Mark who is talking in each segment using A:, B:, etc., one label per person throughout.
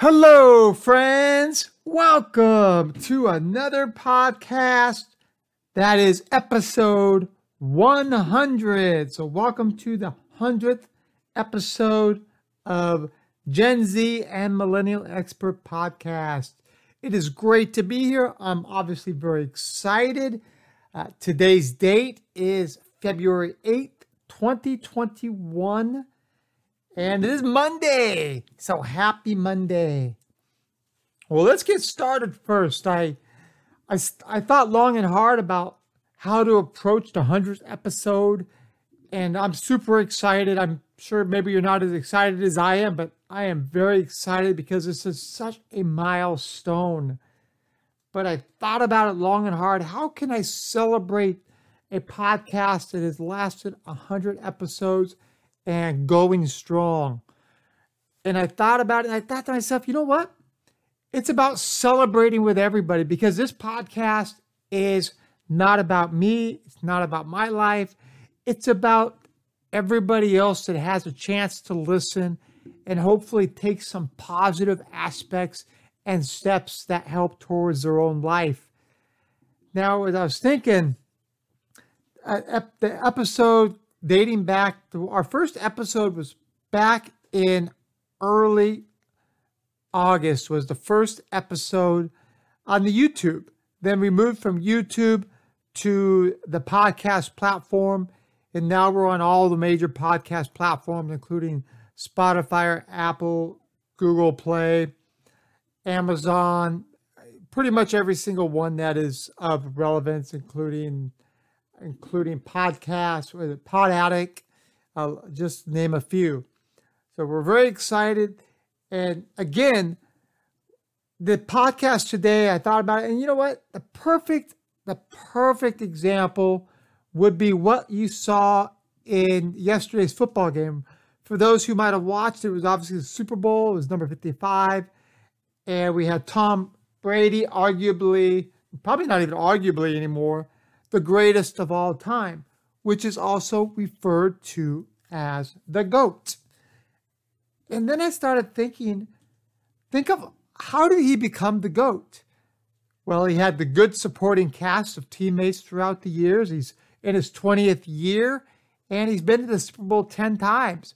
A: Hello, friends. Welcome to another podcast that is episode 100. So, welcome to the 100th episode of Gen Z and Millennial Expert Podcast. It is great to be here. I'm obviously very excited. Uh, today's date is February 8th, 2021. And it is Monday. So happy Monday. Well, let's get started first. I, I, I thought long and hard about how to approach the 100th episode. And I'm super excited. I'm sure maybe you're not as excited as I am, but I am very excited because this is such a milestone. But I thought about it long and hard. How can I celebrate a podcast that has lasted 100 episodes? And going strong. And I thought about it. I thought to myself, you know what? It's about celebrating with everybody because this podcast is not about me. It's not about my life. It's about everybody else that has a chance to listen and hopefully take some positive aspects and steps that help towards their own life. Now, as I was thinking, the episode dating back to our first episode was back in early August was the first episode on the YouTube. Then we moved from YouTube to the podcast platform and now we're on all the major podcast platforms including Spotify, Apple, Google Play, Amazon, pretty much every single one that is of relevance including including podcasts with Pod Addict, uh, just name a few. So we're very excited. And again, the podcast today, I thought about it, and you know what? The perfect, the perfect example would be what you saw in yesterday's football game. For those who might have watched, it was obviously the Super Bowl. It was number 55. And we had Tom Brady, arguably, probably not even arguably anymore, the greatest of all time, which is also referred to as the GOAT. And then I started thinking, think of how did he become the GOAT? Well, he had the good supporting cast of teammates throughout the years. He's in his 20th year and he's been to the Super Bowl 10 times.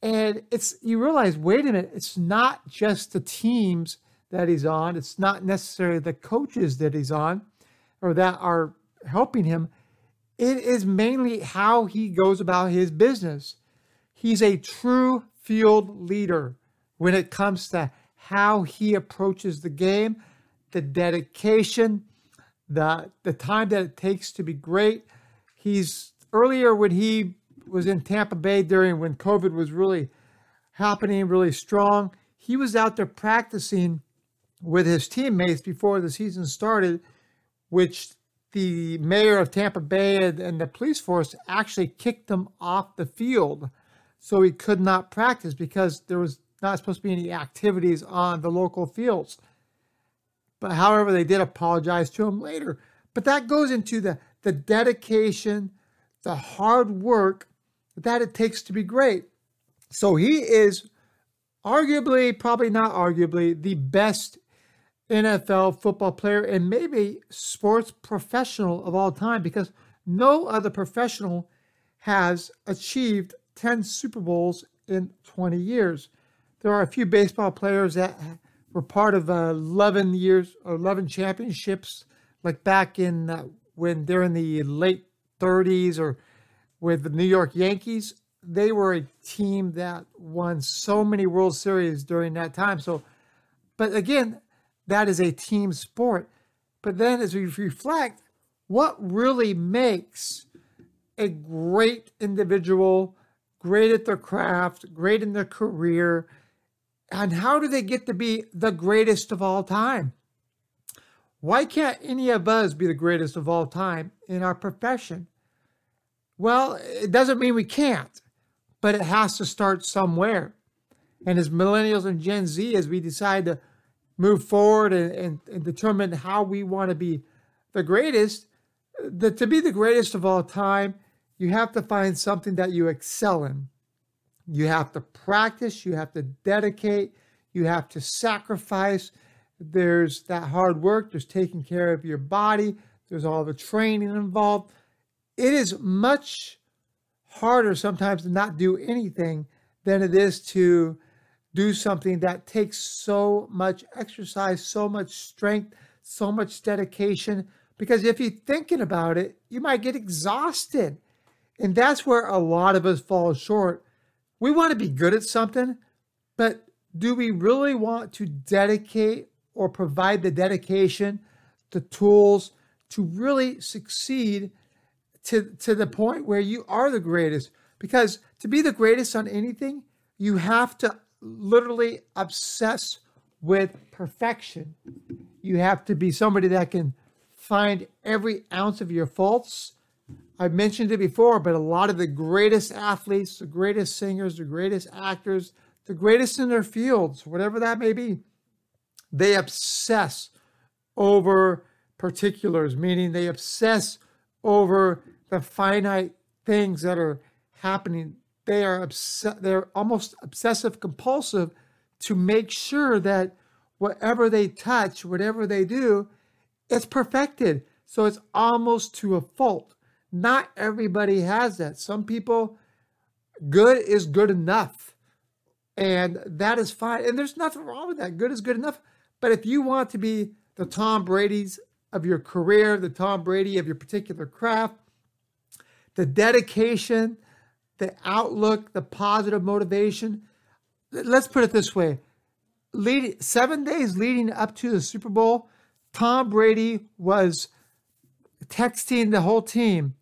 A: And it's you realize, wait a minute, it's not just the teams that he's on, it's not necessarily the coaches that he's on or that are helping him. It is mainly how he goes about his business. He's a true field leader when it comes to how he approaches the game, the dedication, the the time that it takes to be great. He's earlier when he was in Tampa Bay during when COVID was really happening really strong. He was out there practicing with his teammates before the season started, which the mayor of Tampa Bay and the police force actually kicked him off the field so he could not practice because there was not supposed to be any activities on the local fields. But however, they did apologize to him later. But that goes into the, the dedication, the hard work that it takes to be great. So he is arguably, probably not arguably, the best NFL football player and maybe sports professional of all time because no other professional has achieved 10 Super Bowls in 20 years. There are a few baseball players that were part of uh, 11 years or 11 championships, like back in uh, when they're in the late 30s or with the New York Yankees. They were a team that won so many World Series during that time. So, but again, that is a team sport. But then as we reflect, what really makes a great individual, great at their craft, great in their career, and how do they get to be the greatest of all time? Why can't any of us be the greatest of all time in our profession? Well, it doesn't mean we can't, but it has to start somewhere. And as millennials and Gen Z, as we decide to move forward and, and, and determine how we want to be the greatest, the, to be the greatest of all time, you have to find something that you excel in. You have to practice, you have to dedicate, you have to sacrifice. There's that hard work, there's taking care of your body, there's all the training involved. It is much harder sometimes to not do anything than it is to do something that takes so much exercise, so much strength, so much dedication. Because if you're thinking about it, you might get exhausted. And that's where a lot of us fall short. We want to be good at something, but do we really want to dedicate or provide the dedication, the tools to really succeed to, to the point where you are the greatest? Because to be the greatest on anything, you have to literally obsess with perfection. You have to be somebody that can find every ounce of your faults. I've mentioned it before, but a lot of the greatest athletes, the greatest singers, the greatest actors, the greatest in their fields, whatever that may be, they obsess over particulars, meaning they obsess over the finite things that are happening. They are obs- they're almost obsessive compulsive to make sure that whatever they touch, whatever they do, it's perfected. So it's almost to a fault. Not everybody has that. Some people, good is good enough. And that is fine. And there's nothing wrong with that. Good is good enough. But if you want to be the Tom Brady's of your career, the Tom Brady of your particular craft, the dedication, the outlook, the positive motivation. Let's put it this way. Lead, seven days leading up to the Super Bowl, Tom Brady was texting the whole team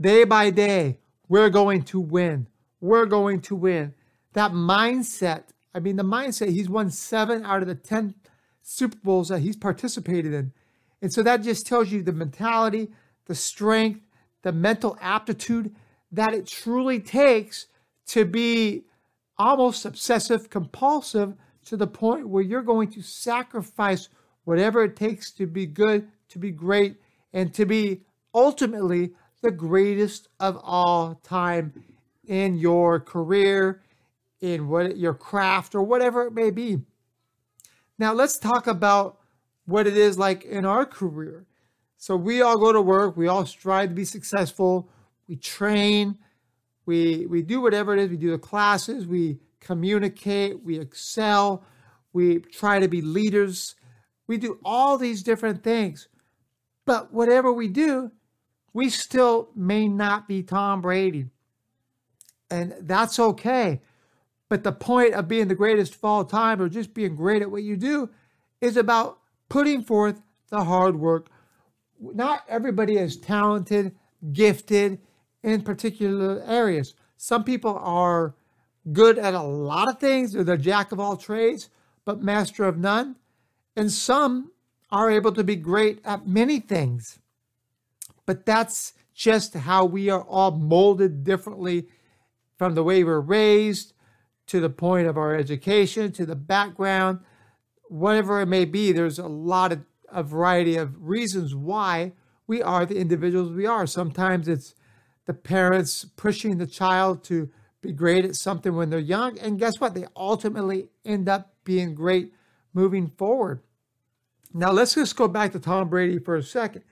A: day by day, we're going to win. We're going to win that mindset. I mean, the mindset, he's won seven out of the 10 Super Bowls that he's participated in. And so that just tells you the mentality, the strength, the mental aptitude that it truly takes to be almost obsessive compulsive to the point where you're going to sacrifice whatever it takes to be good, to be great, and to be ultimately the greatest of all time in your career, in what your craft or whatever it may be. Now let's talk about what it is like in our career. So we all go to work, we all strive to be successful, we train, we we do whatever it is, we do the classes, we communicate, we excel, we try to be leaders. We do all these different things. But whatever we do, we still may not be Tom Brady. And that's okay. But the point of being the greatest of all time or just being great at what you do is about putting forth the hard work. Not everybody is talented, gifted in particular areas. Some people are good at a lot of things, they're the jack of all trades, but master of none. And some are able to be great at many things. But that's just how we are all molded differently from the way we're raised to the point of our education, to the background, whatever it may be, there's a lot of a variety of reasons why we are the individuals we are. Sometimes it's the parents pushing the child to be great at something when they're young. And guess what? They ultimately end up being great moving forward. Now, let's just go back to Tom Brady for a second.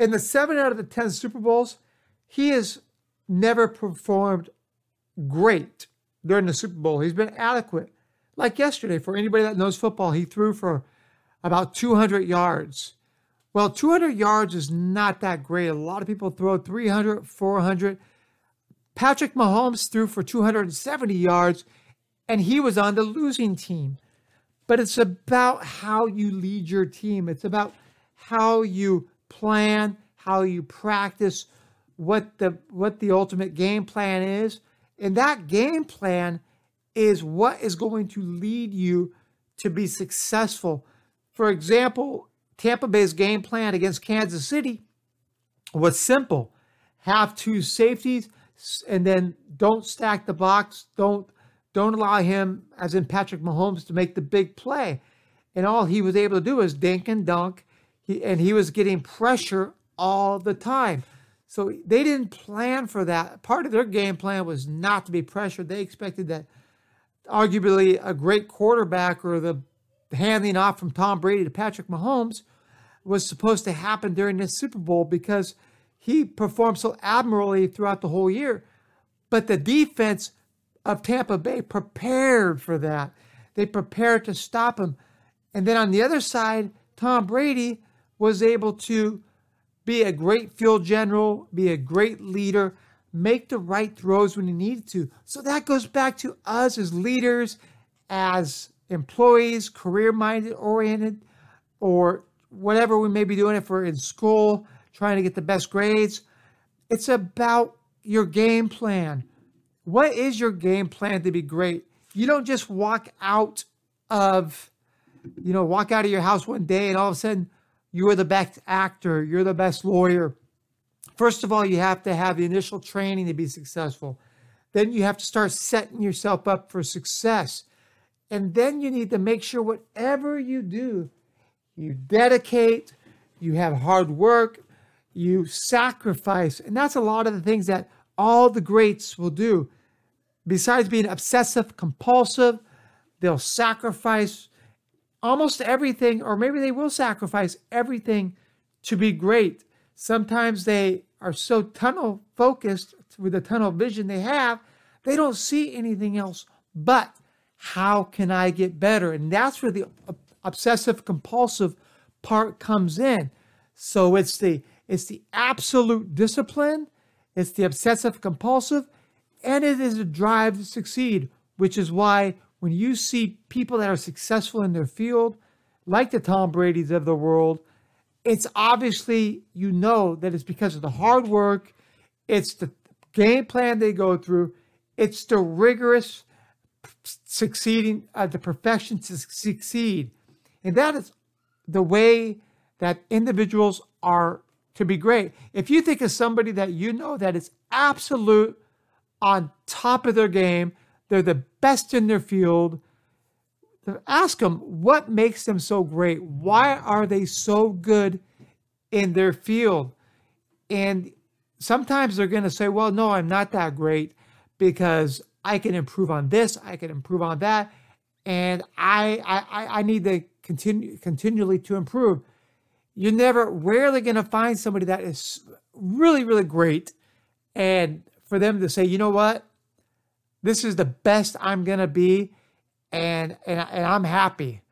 A: In the seven out of the 10 Super Bowls, he has never performed great during the Super Bowl. He's been adequate. Like yesterday, for anybody that knows football, he threw for about 200 yards. Well, 200 yards is not that great. A lot of people throw 300, 400. Patrick Mahomes threw for 270 yards, and he was on the losing team. But it's about how you lead your team. It's about how you plan, how you practice, what the what the ultimate game plan is. And that game plan is what is going to lead you to be successful. For example, Tampa Bay's game plan against Kansas City was simple. Have two safeties and then don't stack the box. Don't don't allow him as in Patrick Mahomes to make the big play. And all he was able to do was dink and dunk. He, and he was getting pressure all the time. So they didn't plan for that. Part of their game plan was not to be pressured. They expected that arguably a great quarterback or the handing off from Tom Brady to Patrick Mahomes was supposed to happen during this Super Bowl because he performed so admirably throughout the whole year. But the defense of Tampa Bay prepared for that. They prepared to stop him. And then on the other side, Tom Brady was able to be a great field general, be a great leader, make the right throws when he needed to. So that goes back to us as leaders, as employees, career minded oriented, or whatever we may be doing if we're in school trying to get the best grades. It's about your game plan. What is your game plan to be great? You don't just walk out of, you know, walk out of your house one day and all of a sudden you're the best actor, you're the best lawyer. First of all, you have to have the initial training to be successful. Then you have to start setting yourself up for success. And then you need to make sure whatever you do, you dedicate, you have hard work, you sacrifice. And that's a lot of the things that all the greats will do. Besides being obsessive compulsive, they'll sacrifice almost everything, or maybe they will sacrifice everything to be great. Sometimes they are so tunnel focused with the tunnel vision they have, they don't see anything else but how can I get better? And that's where the obsessive compulsive part comes in. So it's the it's the absolute discipline, it's the obsessive compulsive, and it is a drive to succeed, which is why when you see people that are successful in their field, like the Tom Brady's of the world, it's obviously you know that it's because of the hard work, it's the game plan they go through, it's the rigorous succeeding, uh, the perfection to succeed. And that is the way that individuals are to be great. If you think of somebody that you know that is absolute on top of their game, they're the best in their field, ask them what makes them so great? Why are they so good in their field? And sometimes they're going to say, well, no, I'm not that great because I can improve on this, I can improve on that, and I I, I need to continue continually to improve. You're never rarely going to find somebody that is really really great, and for them to say, you know what, this is the best I'm going to be, and and and I'm happy,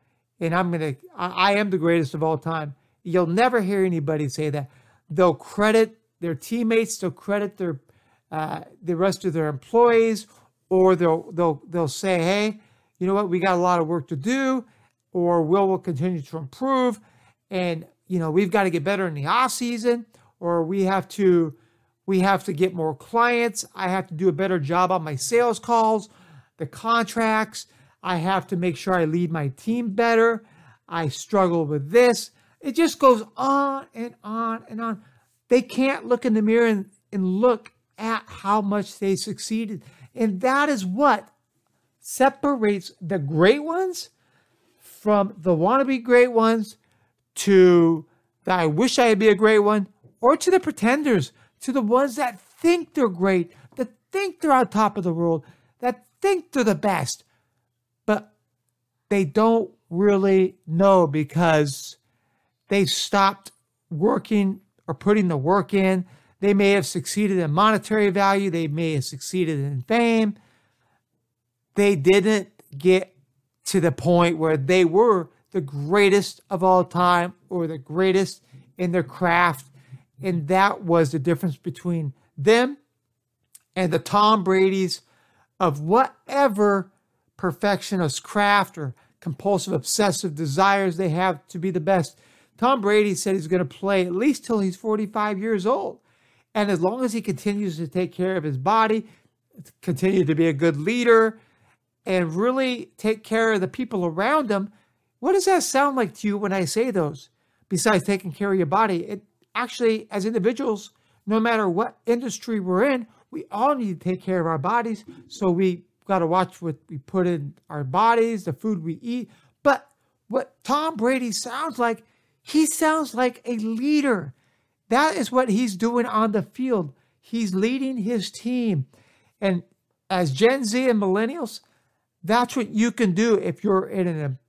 A: and I'm gonna I, I am the greatest of all time. You'll never hear anybody say that. They'll credit their teammates, they'll credit their uh, the rest of their employees or they'll they'll they'll say, hey, you know what, we got a lot of work to do, or Will will continue to improve, and you know we've got to get better in the off season, or we have to we have to get more clients. I have to do a better job on my sales calls, the contracts. I have to make sure I lead my team better. I struggle with this. It just goes on and on and on. They can't look in the mirror and, and look at how much they succeeded. And that is what separates the great ones from the wannabe great ones to the I wish I'd be a great one, or to the pretenders, to the ones that think they're great, that think they're on top of the world, that think they're the best, but they don't really know because they stopped working or putting the work in. They may have succeeded in monetary value, they may have succeeded in fame. They didn't get to the point where they were the greatest of all time or the greatest in their craft. And that was the difference between them and the Tom Brady's of whatever perfectionist craft or compulsive obsessive desires they have to be the best. Tom Brady said he's going to play at least till he's 45 years old. And as long as he continues to take care of his body, continue to be a good leader, and really take care of the people around him, what does that sound like to you when I say those? Besides taking care of your body, it actually, as individuals, no matter what industry we're in, we all need to take care of our bodies. So we got to watch what we put in our bodies, the food we eat. But what Tom Brady sounds like, he sounds like a leader. That is what he's doing on the field. He's leading his team. And as Gen Z and millennials, That's what you can do if you're in an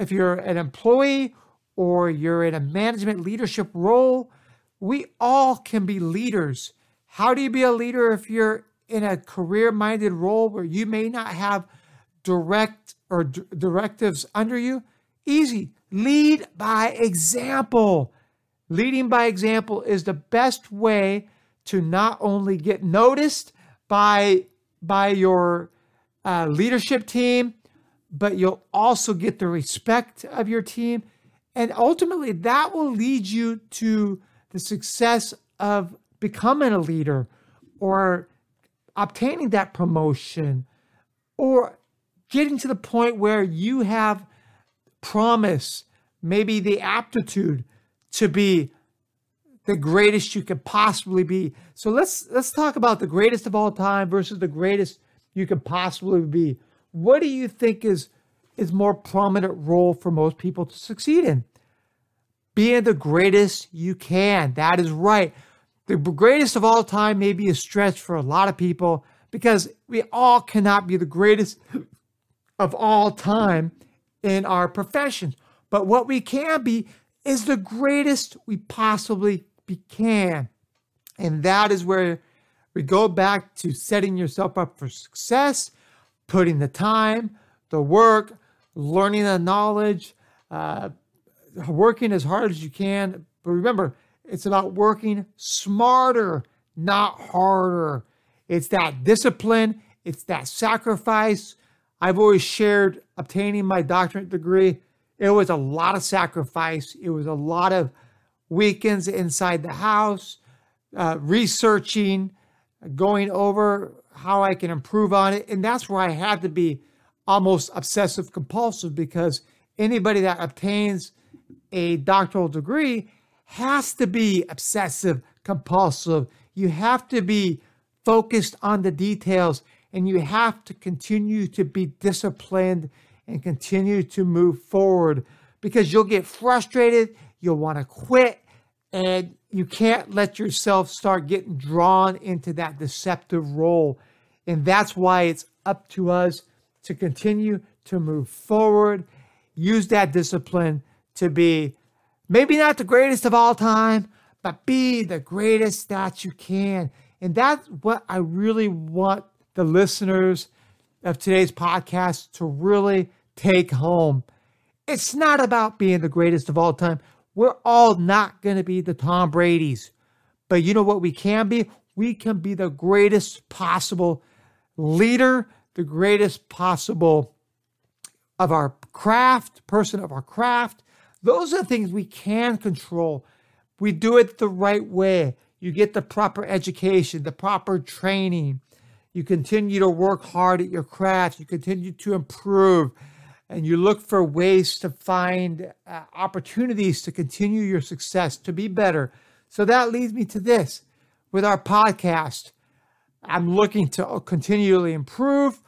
A: if you're an employee or you're in a management leadership role. We all can be leaders. How do you be a leader if you're in a career minded role where you may not have direct or d- directives under you? Easy. Lead by example. Leading by example is the best way to not only get noticed by by your uh, leadership team, but you'll also get the respect of your team, and ultimately that will lead you to the success of becoming a leader or obtaining that promotion or getting to the point where you have promise, maybe the aptitude to be the greatest you could possibly be. So let's let's talk about the greatest of all time versus the greatest you could possibly be. What do you think is is more prominent role for most people to succeed in? Being the greatest you can. That is right. The greatest of all time may be a stretch for a lot of people because we all cannot be the greatest of all time in our professions. But what we can be is the greatest we possibly can. And that is where we go back to setting yourself up for success, putting the time, the work, learning the knowledge, uh, working as hard as you can. But remember, it's about working smarter, not harder. It's that discipline, it's that sacrifice. I've always shared obtaining my doctorate degree. It was a lot of sacrifice, it was a lot of weekends inside the house, uh, researching, going over how I can improve on it. And that's where I had to be almost obsessive compulsive because anybody that obtains a doctoral degree has to be obsessive compulsive. You have to be focused on the details and you have to continue to be disciplined and continue to move forward because you'll get frustrated, you'll want to quit, and you can't let yourself start getting drawn into that deceptive role. And that's why it's up to us to continue to move forward, use that discipline to be maybe not the greatest of all time, but be the greatest that you can. And that's what I really want the listeners of today's podcast to really take home. It's not about being the greatest of all time. We're all not going to be the Tom Brady's. But you know what we can be? We can be the greatest possible leader, the greatest possible of our craft, person of our craft. Those are things we can control. We do it the right way. You get the proper education, the proper training. You continue to work hard at your craft. You continue to improve and you look for ways to find uh, opportunities to continue your success, to be better. So that leads me to this with our podcast. I'm looking to continually improve.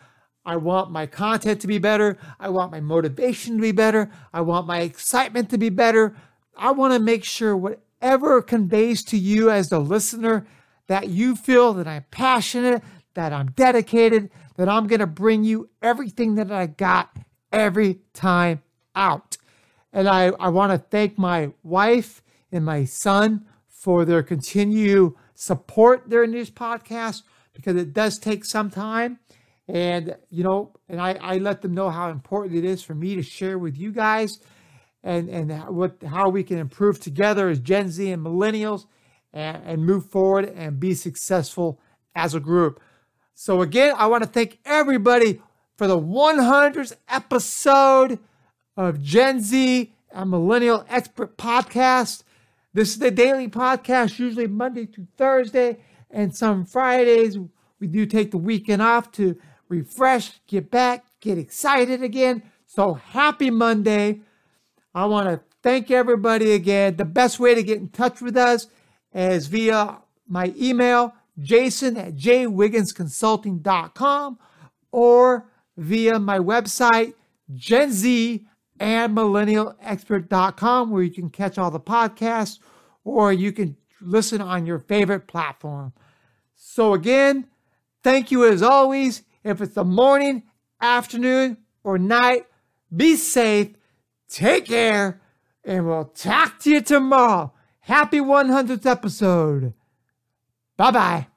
A: I want my content to be better. I want my motivation to be better. I want my excitement to be better. I want to make sure whatever conveys to you as the listener that you feel that I'm passionate, that I'm dedicated, that I'm going to bring you everything that I got every time out. And I, I want to thank my wife and my son for their continued support during this podcast because it does take some time. And, you know, and I, I let them know how important it is for me to share with you guys and, and what how we can improve together as Gen Z and millennials and, and move forward and be successful as a group. So again, I want to thank everybody for the 100th episode of Gen Z and Millennial Expert Podcast. This is the daily podcast, usually Monday to Thursday, and some Fridays. We do take the weekend off to refresh, get back, get excited again. So happy Monday. I want to thank everybody again. The best way to get in touch with us is via my email, jason at jwigginsconsulting.com or via my website, Gen Z and millennialexpert.com, where you can catch all the podcasts or you can listen on your favorite platform. So, again, thank you as always. If it's the morning, afternoon, or night. Be safe, take care, and we'll talk to you tomorrow. Happy 100th episode. Bye bye.